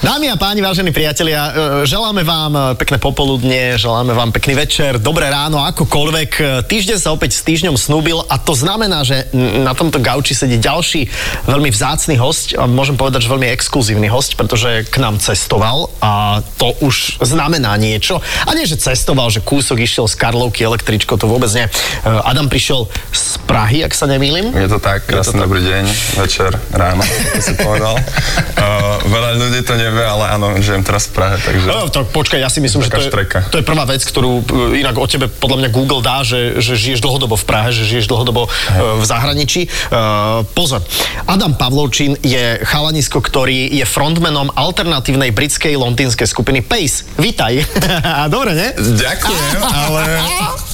Dámy a páni, vážení priatelia, e, želáme vám e, pekné popoludne, želáme vám pekný večer, dobré ráno, akokoľvek. E, Týždeň sa opäť s týždňom snúbil a to znamená, že na tomto gauči sedí ďalší veľmi vzácny host, a môžem povedať, že veľmi exkluzívny host, pretože k nám cestoval a to už znamená niečo. A nie, že cestoval, že kúsok išiel z Karlovky električko, to vôbec nie. Adam prišiel z Prahy, ak sa nemýlim. Je to tak, krásny dobrý deň, večer, ráno, ako si povedal. Uh, veľa ľudí to nevie, ale áno, žijem teraz v Prahe, takže... No, tak počkaj, ja si myslím, že to je, štreka. to je prvá vec, ktorú e, inak o tebe podľa mňa Google dá, že, že žiješ dlhodobo v Prahe, že žiješ dlhodobo e, v zahraničí. E, pozor, Adam Pavlovčín je chalanisko, ktorý je frontmanom alternatívnej britskej londýnskej skupiny Pace. Vítaj. Dobre, ne? Ďakujem, ale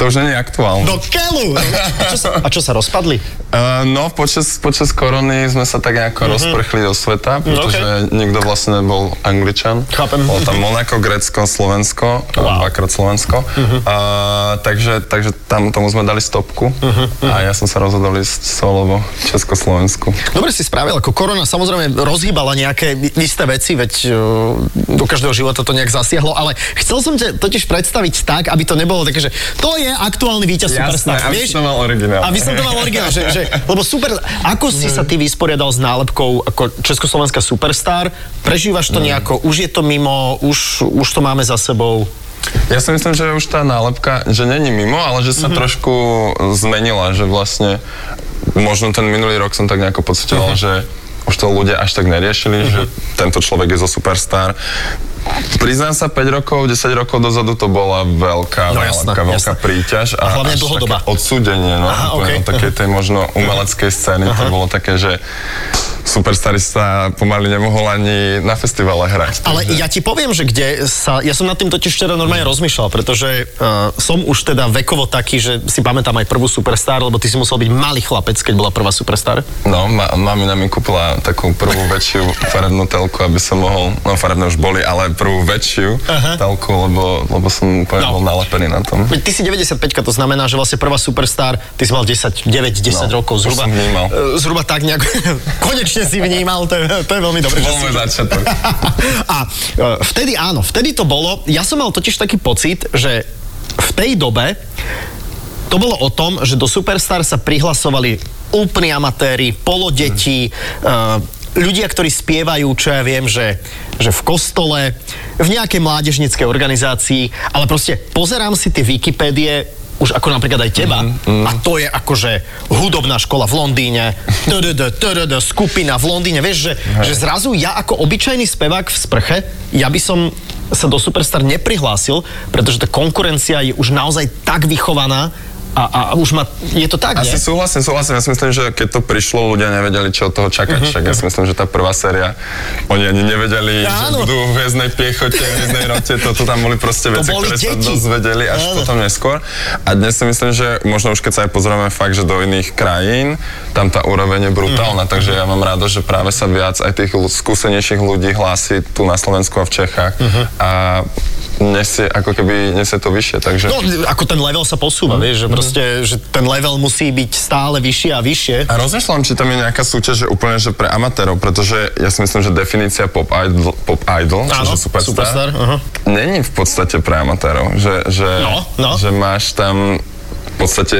to už nie je aktuálne. Do keľu! A čo sa, a čo sa rozpadli? Uh, no, počas, počas korony sme sa tak nejako mm-hmm. rozprchli do sveta, pretože okay. nikto vlastne nebol Angličan. Chápem. Bolo tam Monako, Grécko, Slovensko, wow. dvakrát Slovensko. Uh-huh. Uh, takže, takže tam tomu sme dali stopku uh-huh. a ja som sa rozhodol ísť solovo Československu. Dobre si spravil, ako korona samozrejme rozhýbala nejaké isté veci, veď uh, do každého života to nejak zasiahlo, ale chcel som ťa totiž predstaviť tak, aby to nebolo také, že to je aktuálny víťaz Superstar. aby som to mal originál. Aby som to mal originál, že, že, lebo super, ako si sa ty vysporiadal s nálepkou ako Československá Superstar? Prežívaš to nejako, už je to mimo, už, už to máme za sebou? Ja si myslím, že už tá nálepka, že není mimo, ale že sa mm-hmm. trošku zmenila, že vlastne možno ten minulý rok som tak nejako pocitoval, mm-hmm. že už to ľudia až tak neriešili, mm-hmm. že tento človek je zo Superstar. Priznám sa, 5 rokov, 10 rokov dozadu to bola veľká, No, jasné, veľká jasné. príťaž. A hlavne až dlhodoba. také odsúdenie, no, Aha, okej, od takej tej možno umeleckej scény, to bolo také, že superstarista pomaly nemohol ani na festivale hrať. Ale takže- ja ti poviem, že kde sa... Ja som nad tým totiž včera normálne rozmýšľal, pretože uh, som už teda vekovo taký, že si pamätám aj prvú Superstar, lebo ty si musel byť malý chlapec, keď bola prvá Superstar. No, ma, mamina mi kúpila takú prvú väčšiu farebnú telku, aby som mohol, no farebné už boli, ale prvú väčšiu Aha. telku, lebo, lebo som úplne No. bol nalepený na tom. Ty si 95 to znamená, že vlastne prvá Superstar, ty si mal 10, 9, 10 No, rokov zhruba. e, Zhruba tak nejak, konečne si vnímal, to je, to je veľmi dobré. Bol môj začiatok. A e, vtedy áno, vtedy to bolo, ja som mal totiž taký pocit, že v tej dobe to bolo o tom, že do Superstar sa prihlasovali úplní amatéri, polodeti, e, ľudia, ktorí spievajú, čo ja viem, že, že v kostole, v nejakej mládežnickej organizácii, ale proste pozerám si tie Wikipédie, už ako napríklad aj teba. Mm, A to je akože hudobná škola v Londýne, tdd, tdd, skupina v Londýne. Vieš, že, že zrazu ja ako obyčajný spevák v sprche, ja by som sa do Superstar neprihlásil, pretože tá konkurencia je už naozaj tak vychovaná a, a, už ma... Je to tak, Asi nie? súhlasím, súhlasím. Ja si myslím, že keď to prišlo, ľudia nevedeli, čo od toho čakať. Však ja si myslím, že tá prvá séria, oni ani nevedeli, že Áno. budú v väznej piechote, v väznej rote. Toto tam boli proste veci, boli ktoré sa deti. dozvedeli až Áno. potom neskôr. A dnes si myslím, že možno už keď sa aj pozrieme fakt, že do iných krajín, tam tá úroveň je brutálna. Mhm. Takže ja mám rádo, že práve sa viac aj tých skúsenejších ľudí hlási tu na Slovensku a v Čechách. A nesie, ako keby nesie to vyššie. Takže... No, ako ten level sa posúva, vieš, že proste, že ten level musí byť stále vyššie a vyššie. A rozmýšľam, či tam je nejaká súťaž že úplne že pre amatérov, pretože ja si myslím, že definícia pop idol, pop idol Áno, čiže superstar, superstar, aha. není v podstate pre amatérov. Že, že, No, no. že máš tam podstate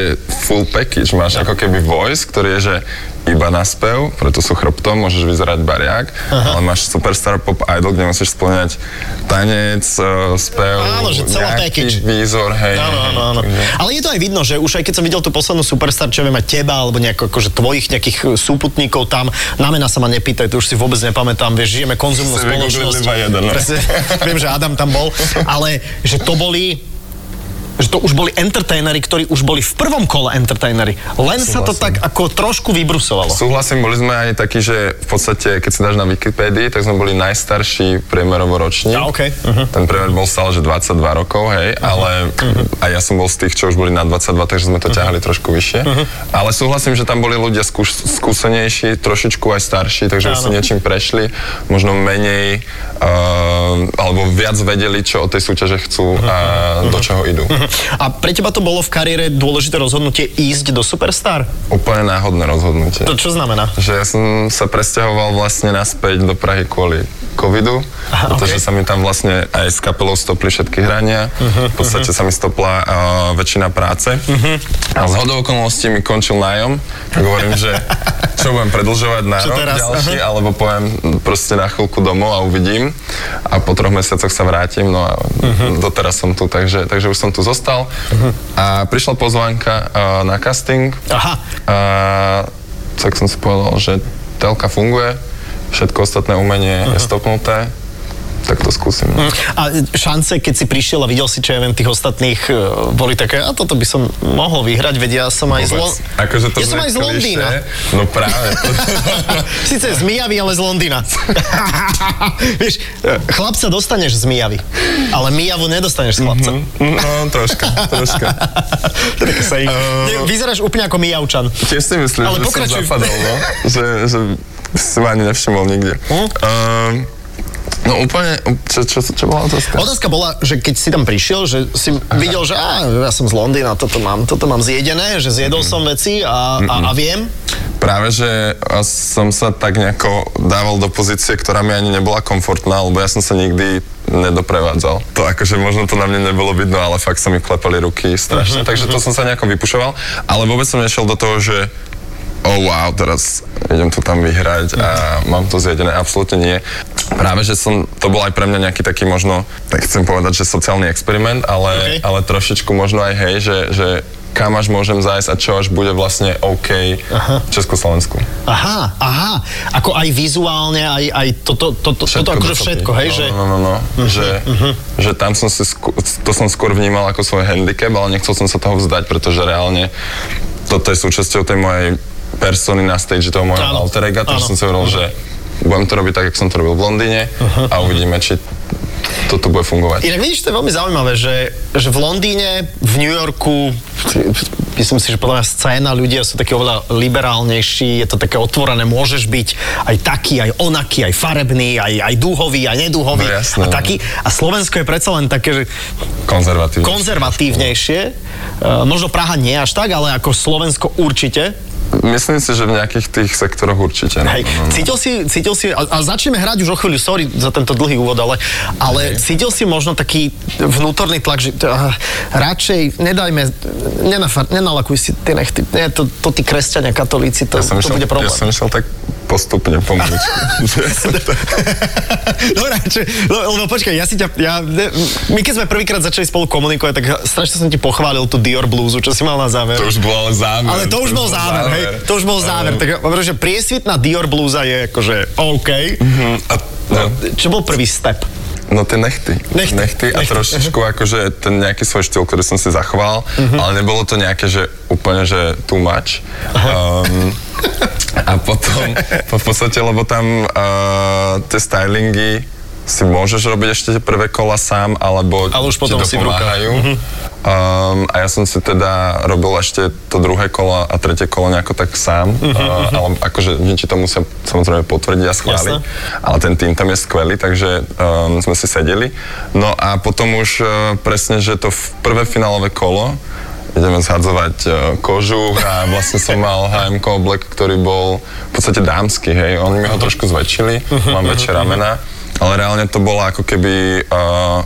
full package. Máš ako keby voice, ktorý je, že iba na spev, preto sú chrbtom, môžeš vyzerať bariak, ale máš superstar pop idol, kde musíš splňať tanec, eh, spev, Áno, že celá package. výzor, hej. Áno, áno, áno. Takže- Ale je to aj vidno, že už aj keď som videl tú poslednú Superstar, čo viem aj teba, alebo nejako akože tvojich nejakých súputníkov tam, na mena sa ma nepýtaj, to už si vôbec nepamätám, vieš, žijeme konzumnú spoločnosť. iba jeden, no. Presne, viem, že Adam tam bol, ale že to boli že to už boli entertainery, ktorí už boli v prvom kole entertainery. Len sa to Súhlasím. tak ako trošku vybrusovalo. Súhlasím, boli sme aj takí, že v podstate, keď si dáš na Wikipédii, tak sme boli najstarší priemerovo ročník. A, okej, mhm. Ten priemer bol stále, že 22 rokov, hej, ale a ja som bol z tých, čo už boli na 22, takže sme to ťahali trošku vyššie. Ale súhlasím, že tam boli ľudia skúš, skúsenejší, trošičku aj starší, takže už si Áno. niečím prešli, možno menej, uh, alebo viac vedeli, čo od tej súťaže chcú a do čoho idú. A pre teba to bolo v kariére dôležité rozhodnutie ísť do Superstar? Úplne náhodné rozhodnutie. To čo znamená? že ja som sa presťahoval vlastne naspäť do Prahy kvôli covidu, Aha, pretože okej. sa mi tam vlastne aj s kapelou stopli všetky hrania, Mhm, v podstate sa mi stopla uh, väčšina práce a z hodou okolností mi končil nájom, tak hovorím, že čo budem predlžovať na Čo rok teraz? ďalší, Aha. alebo poviem proste na chvíľku domov a uvidím a po troch mesiacoch sa vrátim, no a Mhm. doteraz som tu, takže, takže už som tu zostal a prišla pozvánka uh, na casting, Aha. a tak som si povedal, že telka funguje, všetko ostatné umenie je stopnuté, tak to skúsim. no. A šance, keď si prišiel a videl si, čo ja viem, tých ostatných, e, boli také, a toto by som mohol vyhrať, veď ja som aj z, Lo- Akože to ja som aj z Londýna. klišé, No práve. Sice z Mijavy, ale z Londýna. Vieš, e, chlapca dostaneš z Mijavy, ale Mijavu nedostaneš z chlapca. no troška, troška. Je také saying. Nie, Vyzeráš úplne ako Mijavčan. Tiež si myslím, Ale že pokračuj. som zapadol, no. že, že si ma ani nevšimol nikde. Hm? Um, no úplne, čo, čo, čo bola otázka? Otázka bola, že keď si tam prišiel, že si videl, že á, ja som z Londýna, toto mám, toto mám zjedené, že zjedol som veci a, a, a viem. Práve, že som sa tak nejako dával do pozície, ktorá mi ani nebola komfortná, lebo ja som sa nikdy nedoprevádzal. To akože možno to na mne nebolo vidno, ale fakt sa mi klepali ruky strašne, takže to som sa nejako vypušoval, ale vôbec som nešiel do toho, že oh wow, teraz idem to tam vyhrať a mám to zjedené, absolútne nie. Práve, že som, to bol aj pre mňa nejaký taký možno, tak chcem povedať, že sociálny experiment, ale, Ok. ale trošičku možno aj hej, že, že kam až môžem zájsť a čo až bude vlastne OK v Československu. Aha, aha. Ako aj vizuálne, aj, aj toto, toto, toto akože dokopy. všetko, hej, no, že... No, no, no, že, že tam som si, skô- to som skôr vnímal ako svoj handicap, ale nechcel som sa toho vzdať, pretože reálne toto je súčasťou tej mojej persony na stage, toho mojho Áno, alter ega, takže som si hovoril, že budem to robiť tak, jak som to robil v Londýne a uvidíme, či toto bude fungovať. Inak vidíš, to je veľmi zaujímavé, že, že v Londýne, v New Yorku, myslím si, že podľa mňa scéna, ľudia sú takí oveľa liberálnejší, je to také otvorené, môžeš byť aj taký, aj onaký, aj farebný, aj, aj dúhový, aj nedúhový. No jasné, a no. taký. A Slovensko je predsa len také, že Konzervatívne. konzervatívnejšie. Uh, možno Praha nie až tak, ale ako Slovensko určite. Myslím si, že v nejakých tých sektoroch určite. no, Hej, no, no. cítil si, cítil si, a, a začneme hrať už o chvíľu, sorry za tento dlhý úvod, ale, ale cítil si možno taký vnútorný tlak, že uh, radšej nedajme, nenafar, nenalakuj si tie nechty, nie, to, to tí kresťania, katolíci, to, Ja to išiel- bude problém. Ja som išiel tak postupne, pomaličku. Dobre, čo, no, lebo počkaj, ja si ťa, ja, my keď sme prvýkrát začali spolu komunikovať, tak strašne som ti pochválil tú Dior blúzu, čo si mal na záver. to už bol ale zámer. Ale to už bol záver, hej, to už bol záver. Tak, pretože priesvitná Dior blúza je akože OK. A, no. Čo bol prvý step? No tie nechty. Nechty. nechty a Nechty. trošičku akože ten nejaký svoj štýl, ktorý som si zachoval, ale nebolo to nejaké, že úplne, že too much. Um, a potom, po v podstate, lebo tam uh, tie stylingy si môžeš robiť ešte tie prvé kola sám, alebo Ale už potom ti si v rukách. dopomáhajú. Um, a ja som si teda robil ešte to druhé kolo a tretie kolo nejako tak sám. Uh, ale akože ti to musia samozrejme potvrdiť a schváliť. Jasné. Ale ten tým tam je skvelý, takže um, sme si sedeli. No a potom už uh, presne, že to v prvé finálové kolo ideme zhadzovať uh, kožu a vlastne som mal HMK oblek, ktorý bol v podstate dámsky, hej. Oni mi ho trošku zväčšili, mám väčšie ramena, ale reálne to bola ako keby uh,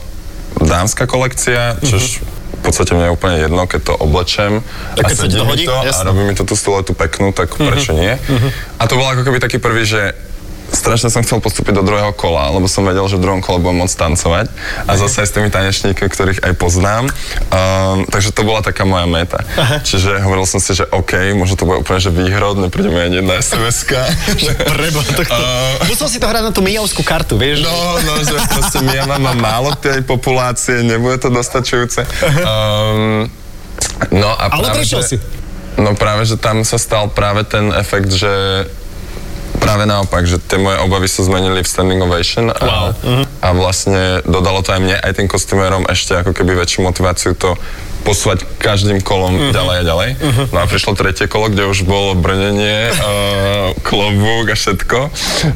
dámska kolekcia, čož v podstate mne je úplne jedno, keď to oblečem Tak a keď sedí to mi hodí, to a robí mi to tú siluetu peknú, tak prečo nie? A to bol ako keby taký prvý, že strašne som chcel postúpiť do druhého kola, lebo som vedel, že v druhom kole budem môcť tancovať a zase aj s tými tanečníkmi, ktorých aj poznám. Um, takže to bola taká moja meta. Čiže hovoril som si, že OK, možno to bude úplne že výhrod, nepríde mi ani jedna sms Prebo, to... Musel si to hrať na tú mijavskú kartu, vieš? No, no, že proste Mijava má málo tej populácie, nebude to dostačujúce. Um, no a Ale práve, prešiel že, si. No práve, že tam sa stal práve ten efekt, že práve naopak, že tie moje obavy sa zmenili v standing ovation a, Wow. A vlastne dodalo to aj mne, aj tým kostymérom ešte ako keby väčšiu motiváciu to posúvať každým kolom Mhm. ďalej a ďalej. No a prišlo tretie kolo, kde už bolo brnenie, uh, klobúk a všetko.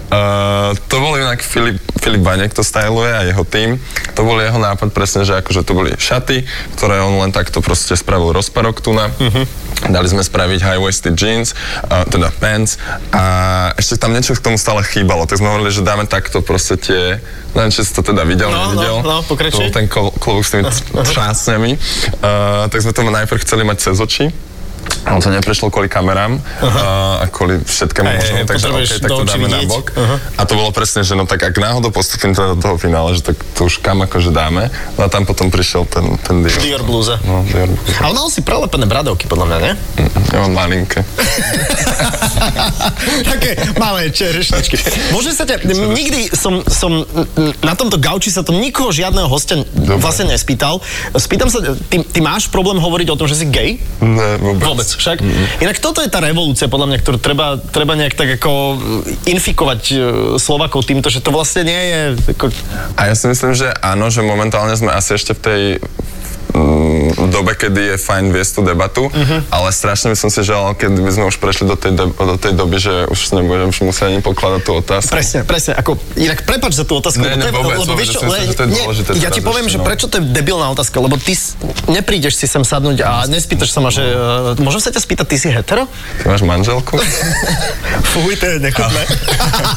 Uh, to bol inak Filip, Filip Banek to styluje a jeho tým. To bol jeho nápad presne, že akože to boli šaty, ktoré on len takto proste spravil rozparok tu na. Dali sme spraviť high-waisted jeans, uh, teda pants a ešte tam niečo k tomu stále chýbalo. Tak sme hovorili, že dáme takto proste tie, neviem, či si to teda videl, No, nevidel. no, no, pokračuj. To bol ten klobúk s tými trásňami. Uh, tak sme to najprv chceli mať cez oči. Ale to neprešlo kvôli kamerám uh, a kvôli všetkému Hej, možnému, takže potrebuješ OK, tak to dáme na bok. Aha. A to bolo presne, že no tak ak náhodou postupím teda do toho finále, že tak to už kam akože dáme. No a tam potom prišiel ten, ten Dior. Dior blúza. No, Dior. Ale mal si prelepené bradovky, podľa mňa, ne? Ja mám malinké. Také malé čerešničky. Môžem sa ťa, nikdy som, som na tomto gauči sa to nikoho žiadneho hostia vlastne nespýtal. Spýtam sa, ty, ty máš problém hovoriť o tom, že si gay? Ne, vôbec. Vôbec, však. Inak toto je tá revolúcia, podľa mňa, ktorú treba, treba nejak tak ako infikovať e, Slovakov týmto, že to vlastne nie je ako... A ja si myslím, že áno, že momentálne sme asi ešte v tej mm, dobe, kedy je fajn viesť tú debatu, Mhm. ale strašne by som si želal, kedy by sme už prešli do tej, de- do tej doby, že už nebudem už musieť ani pokladať tú otázku. Presne, presne. Ako, inak prepač za tú otázku. Ne, ne, vôbec, lebo vieš čo, le- že to je dôležité ja ti poviem, ešte, že no. prečo to je debilná otázka, lebo ty neprídeš si sem sadnúť a nespýtaš sa ma, že uh, môžem sa ťa spýtať, ty si hetero? Ty máš manželku? Fuj, to je nechutné.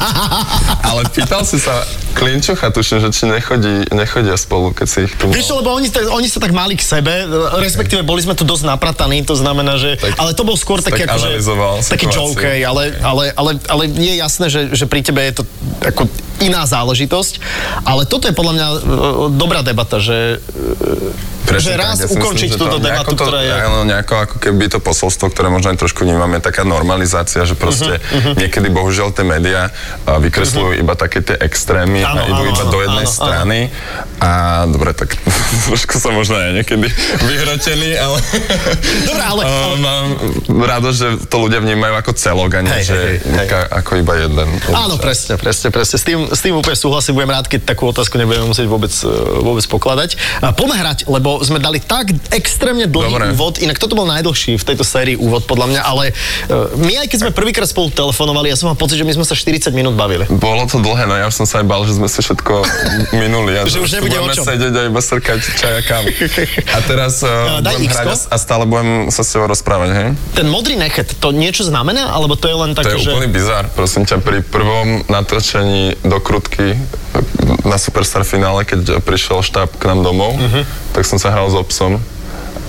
ale pýtal si sa Klinčucha, tuším, že či nechodí, nechodia spolu, keď si ich tu Vieš lebo oni, oni sa tak mali k sebe, respektíve boli sme tu dosť naprataní, to znamená, že... Tak- ale to bol skôr tak taký, akože, analyzoval taký joke, ale, ale, ale, ale je jasné, že, že pri tebe je to ako iná záležitosť. Ale toto je podľa mňa e, dobrá debata, že, e, že Presne raz tak, ja ukončiť myslím, túto to, debatu, to, ktorá je... Áno, nejako ako keby to posolstvo, ktoré možno aj trošku vnímam, je taká normalizácia, že proste uh-huh, niekedy bohužiaľ tie médiá vykresľujú uh-huh. iba také tie extrémy Áno, a idú áno, iba áno, do jednej áno, áno. strany. A dobre, tak trošku som možno aj niekedy vyhrotený, ale... Dobre, ale- mám rado, že to ľudia vnímajú ako celok a nie, Hej, že hej, hej. Ako iba jeden. Áno, presne, presne, presne. S tým, s tým úplne súhlasím, budem rád, keď takú otázku nebudeme musieť vôbec, e, vôbec pokladať. A poďme hrať, lebo sme dali tak extrémne dlhý Dobre. úvod, inak toto bol najdlhší v tejto sérii úvod, podľa mňa, ale e, my aj keď sme prvýkrát spolu telefonovali, ja som mal pocit, že my sme sa 40 minút bavili. Bolo to dlhé, no ja už som sa aj bal, že sme si všetko minuli. A Že už nebude o čom. sedieť a iba srkať čaj a kávu. A teraz uh, Daj budem hrať a, a stále budem sa s tebou rozprávať, hej? Ten modrý nechet, to niečo znamená, alebo to je len To také, je že... úplný bizar. Prosím ťa, pri prvom natočení do krutky na Superstar finále, keď prišiel štáb k nám domov, Mhm. tak som sa hral s obsom.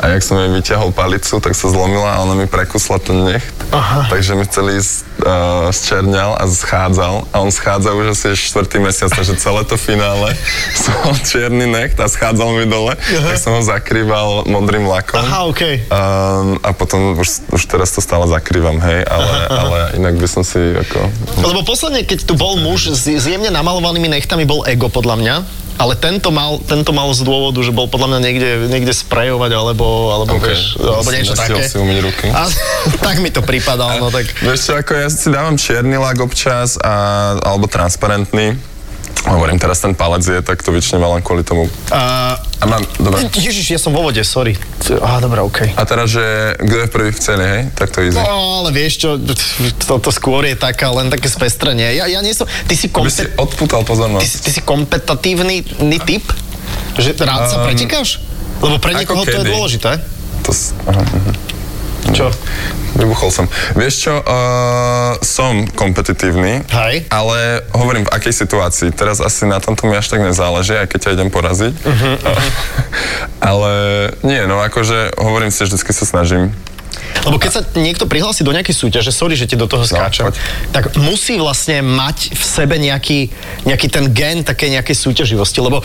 A jak som jej vyťahol palicu, tak sa zlomila a ona mi prekusla ten necht. Aha. Takže mi celý uh, zčerňal a schádzal. A on schádza už asi štvrtý mesiac, takže celé to finále som mal čierny necht a schádzal mi dole. Tak som ho zakrýval modrým lakom. Aha, okej. Um, a potom už, už teraz to stále zakrývam, hej, ale, ale inak by som si ako... Lebo posledne, keď tu bol muž s s jemne namalovanými nechtami, bol ego, podľa mňa. Ale tento mal, tento mal z dôvodu, že bol podľa mňa niekde, niekde sprejovať, alebo, alebo, OK. vieš, alebo niečo také. si umyť ruky. A, tak mi to pripadalo, no tak... Vieš čo, ako ja si dávam čierny lak občas, a, alebo transparentný. Hovorím, teraz ten palec je, tak to väčšine len kvôli tomu. A, A mám, dobre. Ježiš, ja som vo vode, sorry. Á, dobré, okej. A teraz, že kto je prvý v cene, hej? Tak to easy. No, ale vieš čo, toto skôr je taká, len také spestrenie. Ja, ja nie som, ty si, Aby si kompet, odputal ty, pozornosť. si, ty si kompetatívny typ? Že rád sa Um, pretekáš? Lebo pre niekoho to je dôležité. To, s- aha, mhm. Čo? Vybuchol som. Vieš čo, uh, som kompetitívny, Hej. ale hovorím v akej situácii. Teraz asi na tomto mi až tak nezáleží, aj keď ťa idem poraziť. Mhm, ale nie, no akože hovorím si, že vždycky sa snažím. Lebo keď sa niekto prihlási do nejakej súťaže, sorry, že ti do toho skáčem, poď. tak musí vlastne mať v sebe nejaký, nejaký ten gen také nejakej súťaživosti, lebo e,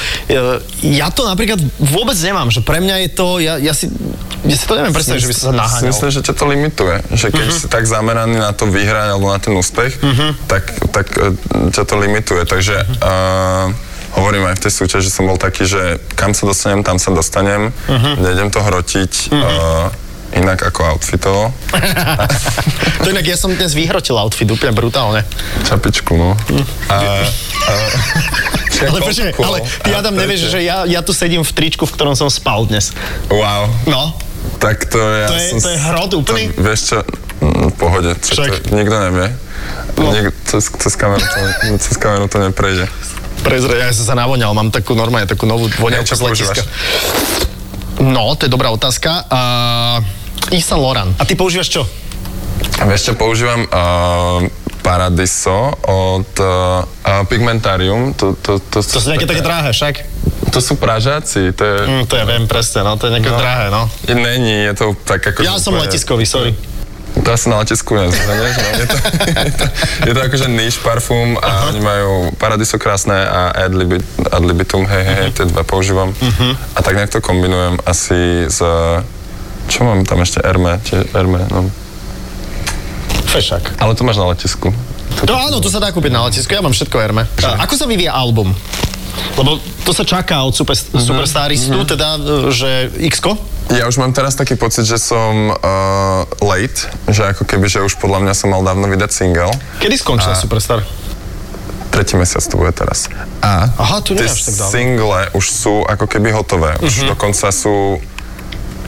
ja to napríklad vôbec nemám, že pre mňa je to, ja, ja si, ja si to neviem predstaviť, že by som sa naháňal. Myslím, že ťa to limituje. Že keď Mhm. si tak zameraný na to vyhrať alebo na ten úspech, tak, tak e, ťa to limituje. Takže Mhm. uh, hovorím aj v tej súťaži, som bol taký, že kam sa dostanem, tam sa dostanem. Mhm. Nejdem to hrotiť uh, inak ako outfitovo. To inak ja som dnes vyhrotil outfit úplne brutálne. Čapičku, no. A, a, Ale počkaj, ale ty Adam nevieš, že ja, ja tu sedím v tričku, v ktorom som spal dnes. Wow. No, Tak to ja To je- som... to je hrot úplný. To, vieš čo, mm, v pohode, čo Však. to, nikto nevie. No. Nik, cez, cez, kameru to, cez kameru to neprejde. prezre, ja som sa navoňal, mám takú normálne, takú novú voňavku z letiska. No, to je dobrá otázka. Uh, Yves Saint Laurent. A ty používaš čo? Vieš čo, používam uh, Paradiso od uh, Pigmentarium. To, to, to, To sú nejaké také drahé, však? To sú Pražáci, to je... Mm, to ja viem presne, no, to je nejaké No. drahé, no. Není, je to tak ako... Ja som letiskový, sorry. To asi na letisku nezvanieš, no. Je to, je to, je to akože niche parfum a oni majú Paradiso krásne a Ad, Libit, Ad Libitum, hej, hej, hej, tie dva používam. A tak nejak to kombinujem asi s... Čo mám tam ešte? Erme, tiež Erme, no. Fešak. Ale to máš na letisku. No áno, to sa dá kúpiť na letisku, ja mám všetko Herme. A ako sa vyvíja album? Lebo to sa čaká od super, superstaristu, teda, e, že x Ja už mám teraz taký pocit, že som uh, late, že ako keby, že už podľa mňa som mal dávno vydať single. Kedy skončil A- Superstar? Tretí mesiac to bude teraz. A Aha, to nie tie tak dávno. single už sú ako keby hotové. Už Mhm. dokonca sú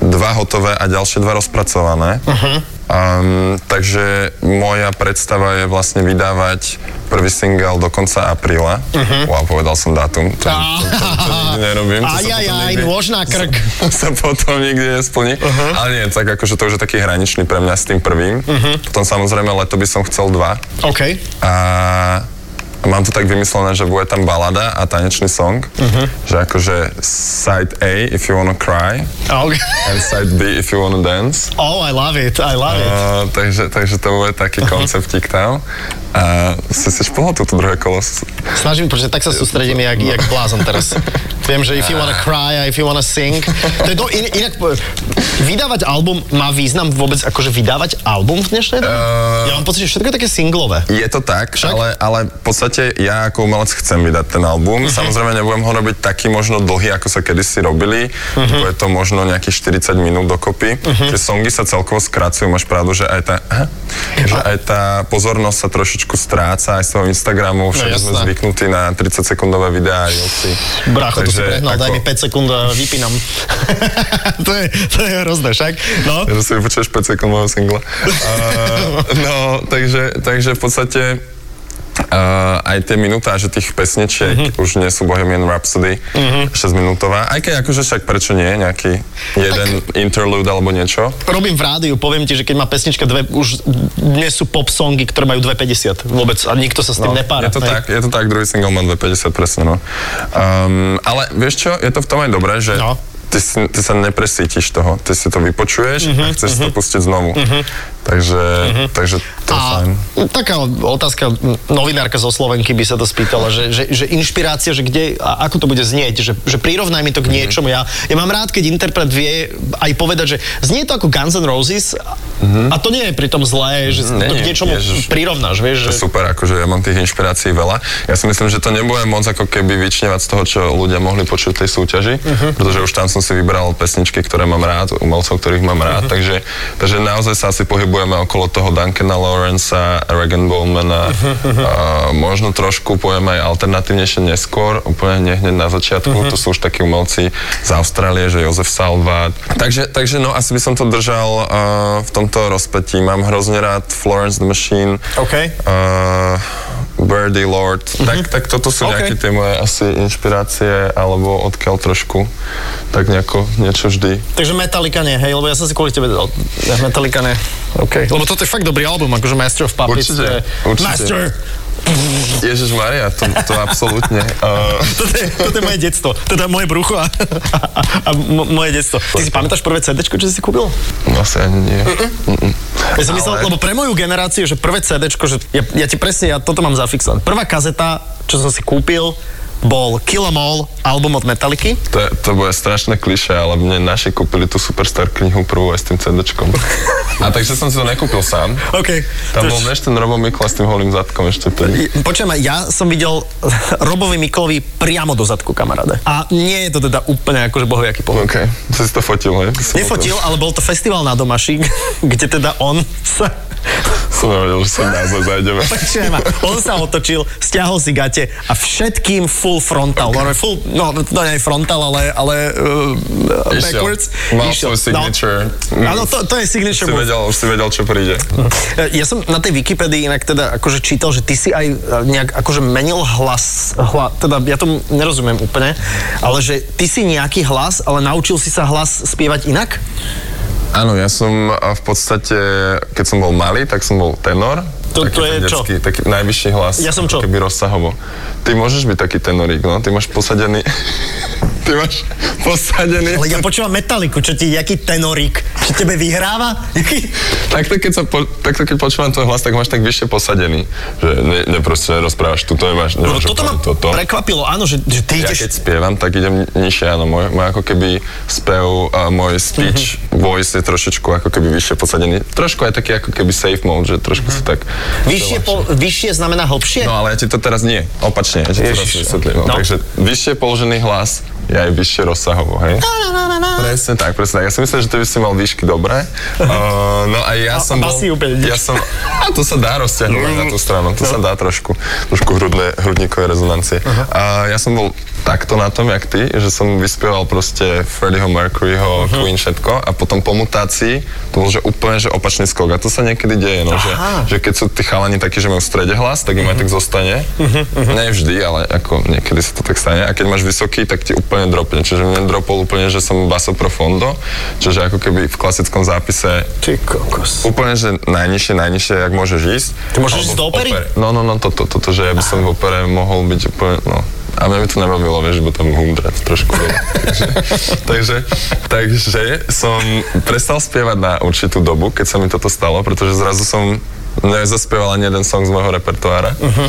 dva hotové a ďalšie dva rozpracované. Mhm. Um, takže moja predstava je vlastne vydávať prvý single do konca apríla. Wow, povedal som dátum. To, to, to, to nikdy nerobím. To sa potom Ajajaj, nikdy- nôž na krk. sa potom nikdy nesplní. Uh-huh. Ale nie, tak akože to už je taký hraničný pre mňa s tým prvým. Uh-huh. Potom samozrejme leto by som chcel dva. OK. A mám to tak vymyslené, že bude tam balada a tanečný song. Uh-huh. Že akože side A if you wanna cry OK. and side B if you wanna dance. Oh, I love it, I love it. Uh, takže, takže to bude taký konceptík tam. A si si špohol toto druhé kolo. Snažím, pretože tak sa sústredím, jak, jak blázon teraz. Viem, že if you wanna cry a if you wanna sing. To je to, in, inak, vydávať album má význam vôbec, akože vydávať album v dnešnej dobe? Eh, ja mám pocit, že všetko je také singlové. Je to tak, Však? ale, ale v podstate ja ako umelec chcem vydať ten album. Samozrejme nebudem ho robiť taký možno dlhý, ako sa kedysi robili. Bude to možno nejakých 40 minút dokopy. Tie songy sa celkovo skracujú, máš pravdu, že aj tá, aha, že aj tá pozornosť sa trošičku stráca aj z toho Instagramu. Však sme jasné. zvyknutí na 30 sekundové videá a reelsy. Bracho, to si Takže prehnal, daj ako- mi 5 sekúnd a vypínam. to, je, to je hrozné, však? No. že si vypočuješ 5 sekúnd môjho singla. Uh, no, takže, takže v podstate Uh, aj tie minutáže tých pesničiek Mhm. uh-huh. už nie sú Bohemian Rhapsody uh-huh. 6 minútová, aj keď akože však prečo nie, nejaký jeden interlude alebo niečo. Robím v rádiu, poviem ti, že keď má pesnička dve, už dnes sú pop songy, ktoré majú 2,50 vôbec a nikto sa s tým nepára. je to tak, je to tak, druhý single má 250 presne, no. Um, ale vieš čo, je to v tom aj dobré, že No. ty, si, ty sa nepresítiš toho, ty si to vypočuješ Mhm, uh-huh, a chceš si to pustiť znovu. Uh-huh. Takže, uh-huh. takže to je A fajn. taká otázka, novinárka zo Slovenky by sa to spýtala, že, že, že inšpirácia, že kde, a ako to bude znieť, že, že prirovnaj mi to k Mhm. niečomu. Ja, ja mám rád, keď interpret vie aj povedať, že znie to ako Guns N' Roses a to nie je pritom zlé, že to. Nie, k niečomu Ježiš. prirovnáš, vieš, To že... super, akože ja mám tých inšpirácií veľa. Ja si myslím, že to nebude moc ako keby vyčnevať z toho, čo ľudia mohli počuť v tej súťaži, uh-huh. pretože už tam som si vybral pesničky, ktoré mám rád, umelcov, ktorých mám rád, uh-huh. takže, takže naozaj sa asi pohybujeme okolo toho Duncana Lawrencea, Regan Bowmana, uh-huh. a možno trošku pojeme aj alternatívnejšie neskôr, úplne nie hneď na začiatku, uh-huh. to sú už takí umelci z Austrálie, že Jozef Salvat. Takže, takže no, asi by som to držal uh, v tomto rozpetí. Mám hrozne rád Florence the Machine, OK. uh, Birdie Lord, tak, tak toto sú OK. nejaké tie moje asi inšpirácie, alebo odkiaľ trošku, tak nejako niečo vždy. Takže Metallica nie, hej, lebo ja som si kvôli tebe dal. Metallica nie. OK. Lebo toto je fakt dobrý album, akože Master of Puppets. Určite, je- určite. Master Ježiš Maria, to, to absolútne. Uh, Toto je, toto je moje detstvo. Teda moje brucho a, a, a mo- moje detstvo. Ty si pamätáš prvé CD, čo si kúpil? asi ani nie. Mm-mm. Ja som myslel, Ale- lebo pre moju generáciu, že prvé CD, že ja, ja ti presne, ja toto mám zafixované. Prvá kazeta, čo som si kúpil, bol Kill 'Em All, album od Metalliky. To, to bude strašné kliše, ale mne naši kúpili tú Superstar knihu prvú aj s tým CDčkom. A takže som si to nekúpil sám. OK. Tam To bol ten Robo Mikla s tým holým zadkom ešte tedy. Počujem, ja som videl Robovi Miklovi priamo do zadku, kamaráde. A nie je to teda úplne akože bohojaký pohľad. OK, si to fotil, hej? Nefotil, ale bol to festival na Domaši, kde teda on sa... Som nevedel, že sa naozaj zajdeme. Počujem, on sa otočil, stiahol si gate a všetkým full frontal. Okay. Full, no, to nie je frontal, ale, ale uh, Išiel. backwards. Mal Išiel. svoj signature. No. Áno, to, to je signature Už si vedel, už si vedel, čo príde. Ja som na tej Wikipedii inak teda akože čítal, že ty si aj e, nejak akože menil hlas, hla, teda ja tomu nerozumiem úplne, ale že ty si nejaký hlas, ale naučil si sa hlas spievať inak? Áno, ja som v podstate, keď som bol malý, tak som bol tenor. To- je ten čo? detský, Taký najvyšší hlas. Ja som čo? Keby rozsahovo. Ty môžeš byť taký tenorík, no. Ty máš posadený... Ty máš posadený... Ale ja počúvam metaliku, čo ti, jaký tenorík, čo tebe vyhráva? Takto keď, sa po, takto keď počúvam tvoj hlas, tak máš tak vyššie posadený. Že ne, ne proste nerozprávaš, tu to nemáš, No, nemáš toto ma toto. prekvapilo, áno, že, že ty Ja ideš... keď spievam, tak idem nižšie, áno, môj, môj ako keby spev a môj speech Mhm. voice je trošičku ako keby vyššie posadený. Trošku aj taký ako keby safe mode, že trošku si tak... Vyššie, po, vyššie znamená hlbšie? No ale ja ti to teraz nie, opačne, ja ti to teraz vysvetlím. No. no. Takže vyššie položený hlas je aj vyššie rozsahovo, hej? Presne tak, presne tak. Ja si myslím, že ty by si mal výšky dobré. Uh, no a ja A- som bol... úplne. Ja som... A to sa dá rozťahnuť na tú stranu, to sa dá trošku, trošku hrudné, hrudníkové rezonancie. A ja som bol takto na tom, jak ty, že som vyspieval proste Freddieho Mercuryho, Queen, všetko a potom po mutácii to bol že úplne že opačný skok a to sa niekedy deje, no, že, že keď sú tí chalani takí, že majú v strede hlas, tak im aj tak zostane. Nie vždy, ale ako niekedy sa to tak stane a keď máš vysoký, tak ti úplne dropne. Čiže mne dropol úplne, že som basso profondo, čiže ako keby v klasickom zápise Ty kokos. Úplne, že najnižšie, najnižšie, jak môžeš ísť. Ty môžeš ísť do opery? No, no, no, toto, toto, to, že ja by som v opere mohol byť úplne, no. A mňa by to nebavilo, vieš, bo tam humdrať trošku. takže, takže, takže som prestal spievať na určitú dobu, keď sa mi toto stalo, pretože zrazu som nezaspieval ani jeden song z môjho repertoára. Uh-huh.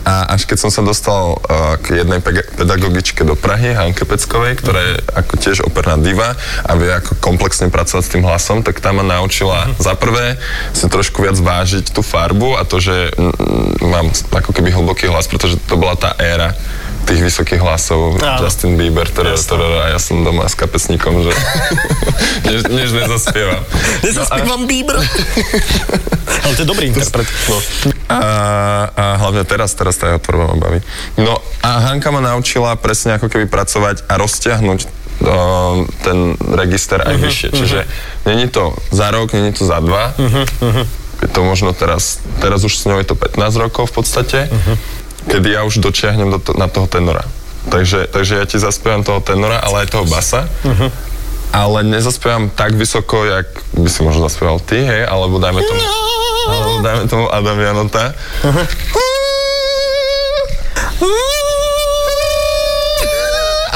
A až keď som sa dostal uh, k jednej pega- pedagogičke do Prahy, Hanke Peckovej, ktorá je ako tiež operná diva a vie ako komplexne pracovať s tým hlasom, tak tá ma naučila za prvé si trošku viac vážiť tú farbu a to, že mm, mám ako keby hlboký hlas, pretože to bola tá éra tých vysokých hlasov, Áno. Justin Bieber, teda, teda, a ja som doma s kapesníkom, že než, než nezaspievam. Nezaspievam Bieber. Ale to je dobrý interpret. No. A, a hlavne teraz, teraz tá jeho tvorba ma baví. No a Hanka ma naučila presne ako keby pracovať a rozťahnuť o, ten register aj vyššie. Čiže není to za rok, není to za dva. Je to možno teraz, teraz už s ňou je to 15 rokov v podstate, kedy ja už dočiahnem do to, na toho tenora. Takže, takže ja ti zaspievam toho tenora, ale aj toho basa. Ale nezaspievam tak vysoko, jak by si možno zaspieval ty, hej, alebo dajme tomu, alebo dajme tomu Adam Janota.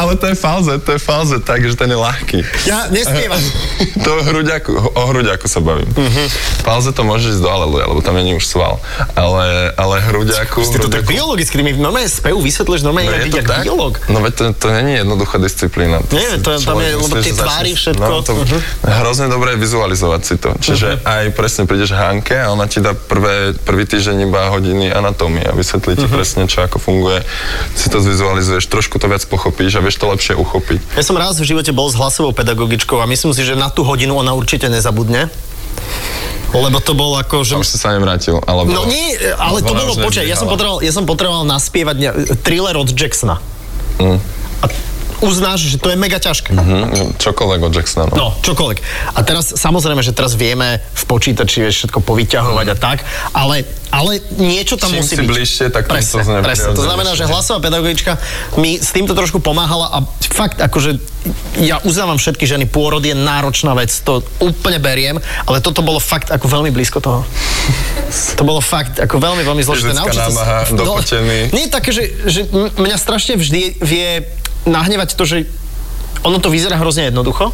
Ale to je falze, to je falze, takže ten je ľahký. Ja nespievam. to o hruďaku, o hruďaku sa bavím. Uh-huh. Falze to môžeš ísť do aleluja, lebo tam není už sval. Ale, ale hruďaku... Ty to tak biologicky, mi normálne spevu vysvetlíš, normálne No je to tak? biolog. No veď to, to není jednoduchá disciplína. Nie, to je- tam je- lebo tie tvári, všetko. No, to Mhm. hrozne dobré je vizualizovať si to. Čiže aj presne prídeš Hanke a ona ti dá prvé, prvý týždeň iba hodiny anatómie a vysvetlí Mhm. ti presne, čo ako funguje. Si to zvizualizuješ, trošku to viac pochopíš a vieš to lepšie uchopiť. Ja som raz v živote bol s hlasovou pedagogičkou a myslím si, že na tú hodinu ona určite nezabudne. Lebo to bol ako, že... A už si sa nevrátil, alebo... No nie, ale to bolo, počkaj, ja som potreboval, ja som potreboval naspievať ne, thriller od Jacksona. Mm. A uznáš, že to je mega ťažké. Hm, čokoľvek od Jacksona. No. No, čokoľvek. A teraz, samozrejme, že teraz vieme v počítači vieš všetko povyťahovať a tak, ale, ale niečo tam Čím musí si byť. bližšie, tak presne, to presne. To znamená, že hlasová pedagogička mi s týmto trošku pomáhala a fakt, akože ja uznávam všetky ženy, pôrod je náročná vec, to úplne beriem, ale toto bolo fakt ako veľmi blízko toho. To bolo fakt ako veľmi, veľmi zložité. Fyzická námaha, No. Nie také, že, že mňa strašne vždy vie nahnevať to, že ono to vyzerá hrozne jednoducho,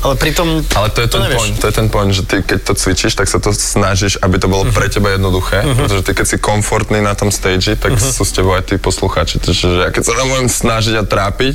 ale pritom Ale to je, ten nevieš. point, to je ten point, že ty keď to cvičíš, tak sa to snažíš, aby to bolo pre teba jednoduché, pretože ty keď si komfortný na tom stage, tak sú s tebou aj tí poslucháči. Takže že ja keď sa tam budem snažiť a trápiť,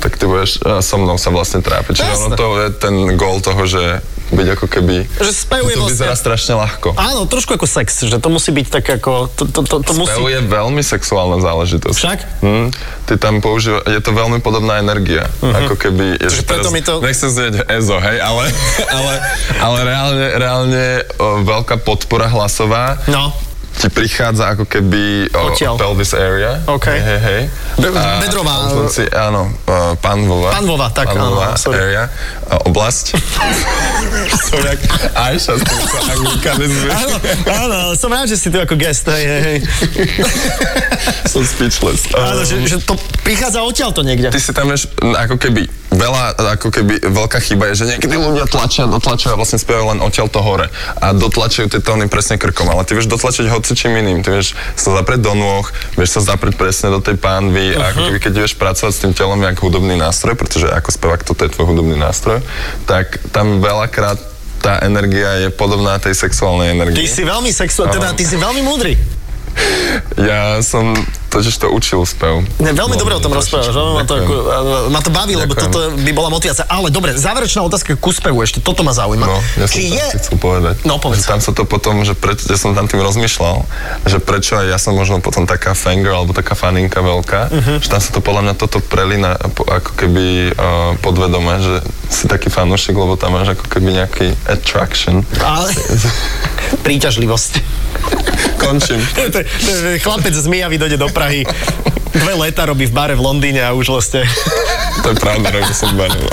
tak ty budeš a so mnou sa vlastne trápiť. Čiže ono Jasné. to je ten gól toho, že byť ako keby... Že spev je to vlastne- vyzerá strašne ľahko. Áno, trošku ako sex, že to musí byť tak ako, to, to, to, to musí... Je veľmi sexuálna záležitosť. Však? Hm, ty tam používa, je to veľmi podobná energia. Ako keby... Je, Takže preto mi to- Nechcem znieť ezo, hej, ale, ale, ale reálne, reálne o, veľká podpora hlasová No. Ti prichádza ako keby o, Odtiaľ. pelvis area. OK. Hej, hej, hej. Be- A- bedrová. Si, áno, o, panvová. Panvová, tak, panvová áno, sorry. area. A oblasť. Som jak Ajša, som sa. Áno, áno, som rád, že si tu ako guest, hej, hej. Som speechless. Áno, že, že to prichádza odtiaľ to niekde. ty si tam vieš, ako keby, veľa, ako keby veľká chyba je, že niekedy ľudia tlačia, dotlačujú a vlastne spievajú len odtiaľ to hore a dotlačujú tie tóny presne krkom, ale ty vieš dotlačiť hocičím iným, ty vieš sa zaprieť do nôh, vieš sa zaprieť presne do tej pánvy a ako keby keď vieš pracovať s tým telom jak hudobný nástroj, pretože ako spevák toto je tvoj hudobný nástroj, tak tam veľakrát tá energia je podobná tej sexuálnej Ty energii. si veľmi sexuálny, teda ty si veľmi múdry. Ja som totiž to učil spev. Ne, veľmi dobre o tom Trošičku. rozprávaš, no, ma, to, ako, ma to baví, lebo toto by bola motivácia. Ale dobre, záverečná otázka ku spevu ešte, toto ma zaujíma. No, ja som Či je... chcel povedať. No, povedz. Tam sa to potom, že preč, ja som tam tým rozmýšľal, že prečo aj ja som možno potom taká fangirl alebo taká faninka veľká, Mhm. že tam sa to podľa mňa toto prelína po- ako keby uh, podvedome, že si taký fanúšik, lebo tam máš ako keby nejaký attraction. Ale... Príťažlivosť. Končím. To to Chlapec z Mijavy dojde do Prahy. Dve leta robí v bare v Londýne a už vlastne... to je pravda, že som banil.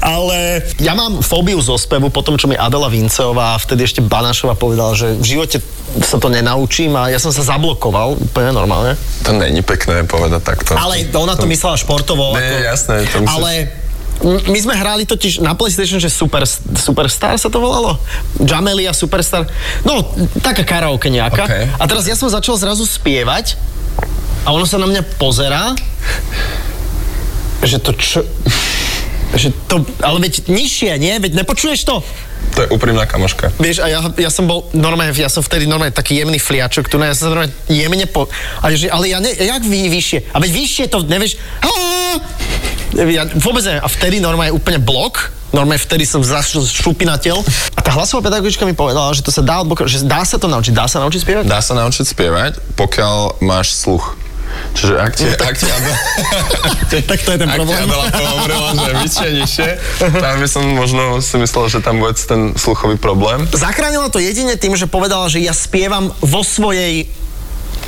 Ale ja mám fóbiu zo spevu po tom, čo mi Adela Vinceová a vtedy ešte Banašova povedala, že v živote sa to nenaučím a ja som sa zablokoval úplne normálne. To není pekné povedať takto. Ale ona to myslela športovo. Nie, jasné, to musíš- Ale my sme hrali totiž na PlayStation, že Super, Superstar sa to volalo? Jamelia Superstar. No, taká karaoke nejaká. OK. A teraz ja som začal zrazu spievať a ono sa na mňa pozerá, že to čo... Že to, ale veď nižšie, nie? Veď nepočuješ to? To je úprimná kamoška. Vieš, a ja, ja som bol normálne, ja som vtedy normálne taký jemný fliačok, tu ja som normálne jemne po... A že, ale ja ne, jak vy, vyššie? A veď vyššie to, nevieš... Á! Ja vôbec neviem. A vtedy normálne úplne blok, normálne vtedy som zašl šupinateľ. A tá hlasová pedagogička mi povedala, že to sa dá, odblokovať, že dá sa to naučiť. Dá sa naučiť spievať? Dá sa naučiť spievať, pokiaľ máš sluch. Čiže ak ti, ak ti tak to je ten Ak problém. ťa Adela že vyššie, nižšie, tam by som možno si myslel, že tam bude ten sluchový problém. Zachránila to jedine tým, že povedala, že ja spievam vo svojej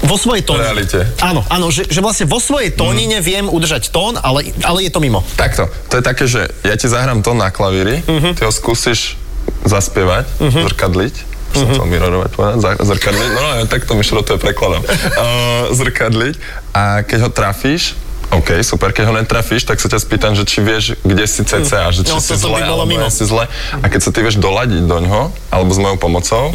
vo svojej tónine. Realite. Áno, áno, že, že vlastne vo svojej tónine viem udržať tón, ale, ale je to mimo. Takto, to je také, že ja ti zahrám to na klavíri, ty ho skúsiš zaspievať, zrkadliť, som chcel mirorovať povedať, zrkadliť, no ja takto mi šrotuje prekladom, uh, zrkadliť a keď ho trafíš, OK, super, keď ho netrafíš, tak sa ťa spýtam, že či vieš, kde si CCA, že či No, si zle, by bolo alebo mimo. si zle. A keď sa ty vieš doladiť do ňoho, alebo s mojou pomocou,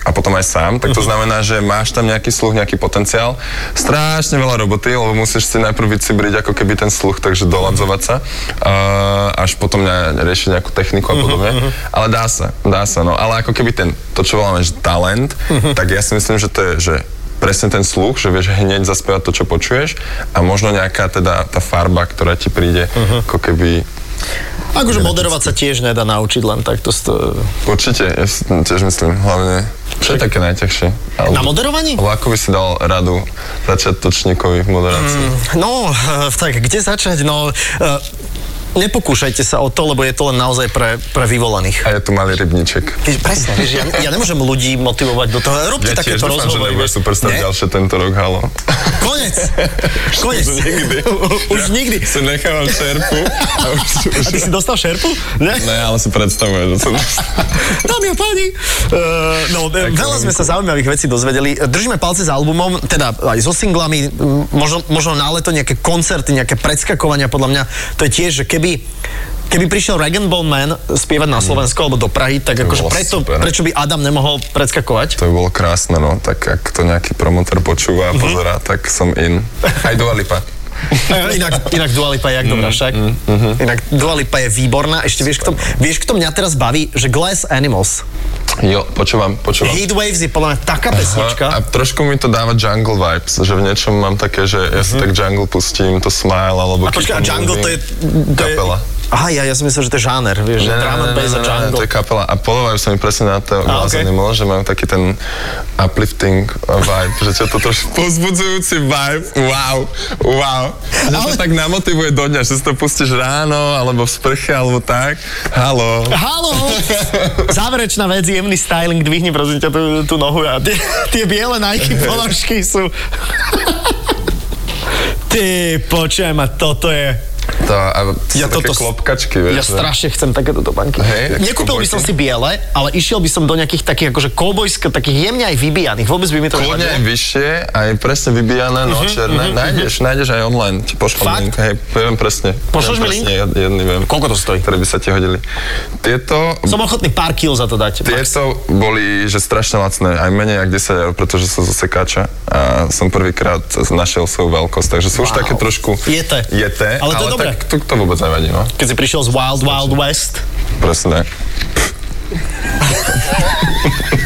a potom aj sám, tak to znamená, že máš tam nejaký sluch, nejaký potenciál. Strašne veľa roboty, lebo musíš si najprv vycibriť ako keby ten sluch, takže doladzovať sa, uh, až potom ne, riešiť nejakú techniku a podobne. Ale dá sa, dá sa, no. Ale ako keby ten, to čo voláme, že talent, tak ja si myslím, že to je, že presne ten sluch, že vieš hneď zaspievať to, čo počuješ a možno nejaká teda tá farba, ktorá ti príde ako keby Akože moderovať sa tiež nedá naučiť len takto. Sto... Určite, ja si tiež myslím, hlavne, čo je také najťažšie? Na moderovaní? alebo ako by si dal radu začiatočníkovi v moderácii? No, eh, tak kde začať? No, eh, nepokúšajte sa o to, lebo je to len naozaj pre, pre vyvolených. A je tu malý rybníček. Vieš, presne, vieš, ja, ja nemôžem ľudí motivovať do toho. Robte Ja tiež takéto dúfam, že rozhovory. nebude vieš. superstar Nie? ďalšie tento rok, halo. Konec. Konec. Už nikdy. Už nikdy. Si nechávam šerpu. A, už, už, A ty si dostal šerpu? Ne? Ne, ale si predstavujem, že som... Dámy a páni. Uh, no, veľa sme sa zaujímavých vecí dozvedeli. Držíme palce s albumom, teda aj so singlami, možno, možno na leto nejaké koncerty, nejaké predskakovania, podľa mňa to je tiež, že keby Keby prišiel Rag Bone spievať na Slovensku alebo do Prahy, tak akože preto, super. prečo by Adam nemohol predskakovať? To by bolo krásne, no. Tak ak to nejaký promotor počúva a pozerá, tak som in. Aj Dua Lipa. Inak, inak Dua Lipa je jak dobrá však. Inak Dua Lipa je výborná. Ešte vieš, kto, vieš, kto mňa teraz baví? Že Glass Animals. Jo, počúvam, počúvam. Heatwaves je podľa mňa taká Aha, pesnička. a trošku mi to dáva jungle vibes, že v niečom mám také, že ja si tak jungle pustím, to smile, alebo. A počkaj, a Jungle to je... To je Kapela. Aha, ja, ja som myslel, že to je žáner, vieš, že drum and bass a jungle. to je kapela. A podobajú sa mi presne na to Glass okej. Animal, že majú taký ten uplifting vibe, že ťa to trošku pozbudzujúci vibe. Wow, wow. Že Ale- to tak namotivuje do dňa, že si to pustíš ráno, alebo v sprche, alebo tak. Halo. Halo! Záverečná vec, jemný styling, dvihni prosím ťa tú, tú nohu a tie, tie biele Nike ponožky sú... Ty, počujem, a toto je... To, a to Ja toto- klopkačky, vieš. Ja že- strašne chcem takéto topánky. Hej, Nekúpil by som si biele, ale išiel by som do nejakých takých akože kovbojsk, takých jemne aj vybijaných. Vôbec by mi to Kľudne aj vyššie, aj presne vybijané, no černé. Nájdeš, nájdeš aj online, ti pošlem Fakt? link, hej, viem presne. Pošleš mi link? Jedný viem. Koľko to stojí? Ktoré by sa ti hodili. Tieto, Som ochotný pár kil za to dať. tieto boli, že strašne lacné, aj menej ako 10 eur, pretože sú zo sekáča a som prvýkrát našiel svoju veľkosť, takže sú už Wow. také trošku Jete. jete Ale to je dobré. tak to, to vôbec nevadí, no. Keď si prišiel z Wild Wild West, Presne.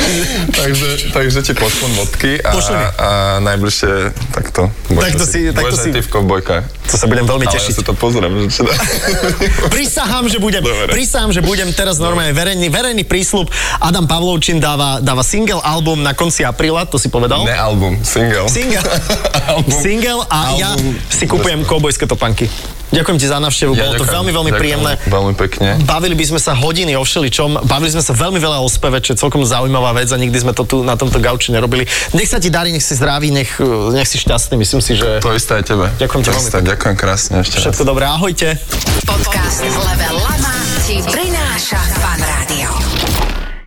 takže, takže ti pošlem vodky a, a najbližšie takto. Takto si- takto budeš aj si- ty v kovbojkách. to sa budem veľmi Ale ja tešiť. si to pozriem, že dá. Prisahám, že budem. Dobre. Prisahám, že budem teraz normálne verejný, verejný prísľub. Adam Pavlovčin dáva, dáva single album na konci apríla, to si povedal. Ne album, single. Single. album. Single a ja Album. si kupujem koubojské topanky. Ďakujem ti za návštevu, Ja bolo to ďakujem, veľmi, veľmi ďakujem príjemné. Veľmi pekne. Bavili by sme sa hodiny o všeličom, bavili sme sa veľmi veľa o speve, čo je celkom zaujímavá vec a nikdy sme to tu na tomto gauči nerobili. Nech sa ti darí, nech si zdravý, nech, nech si šťastný, myslím si, že To isté aj tebe. Ďakujem ti To veľmi Ďakujem krásne ešte raz. všetko dobré, ahojte. Podcast Level Lama ti prináša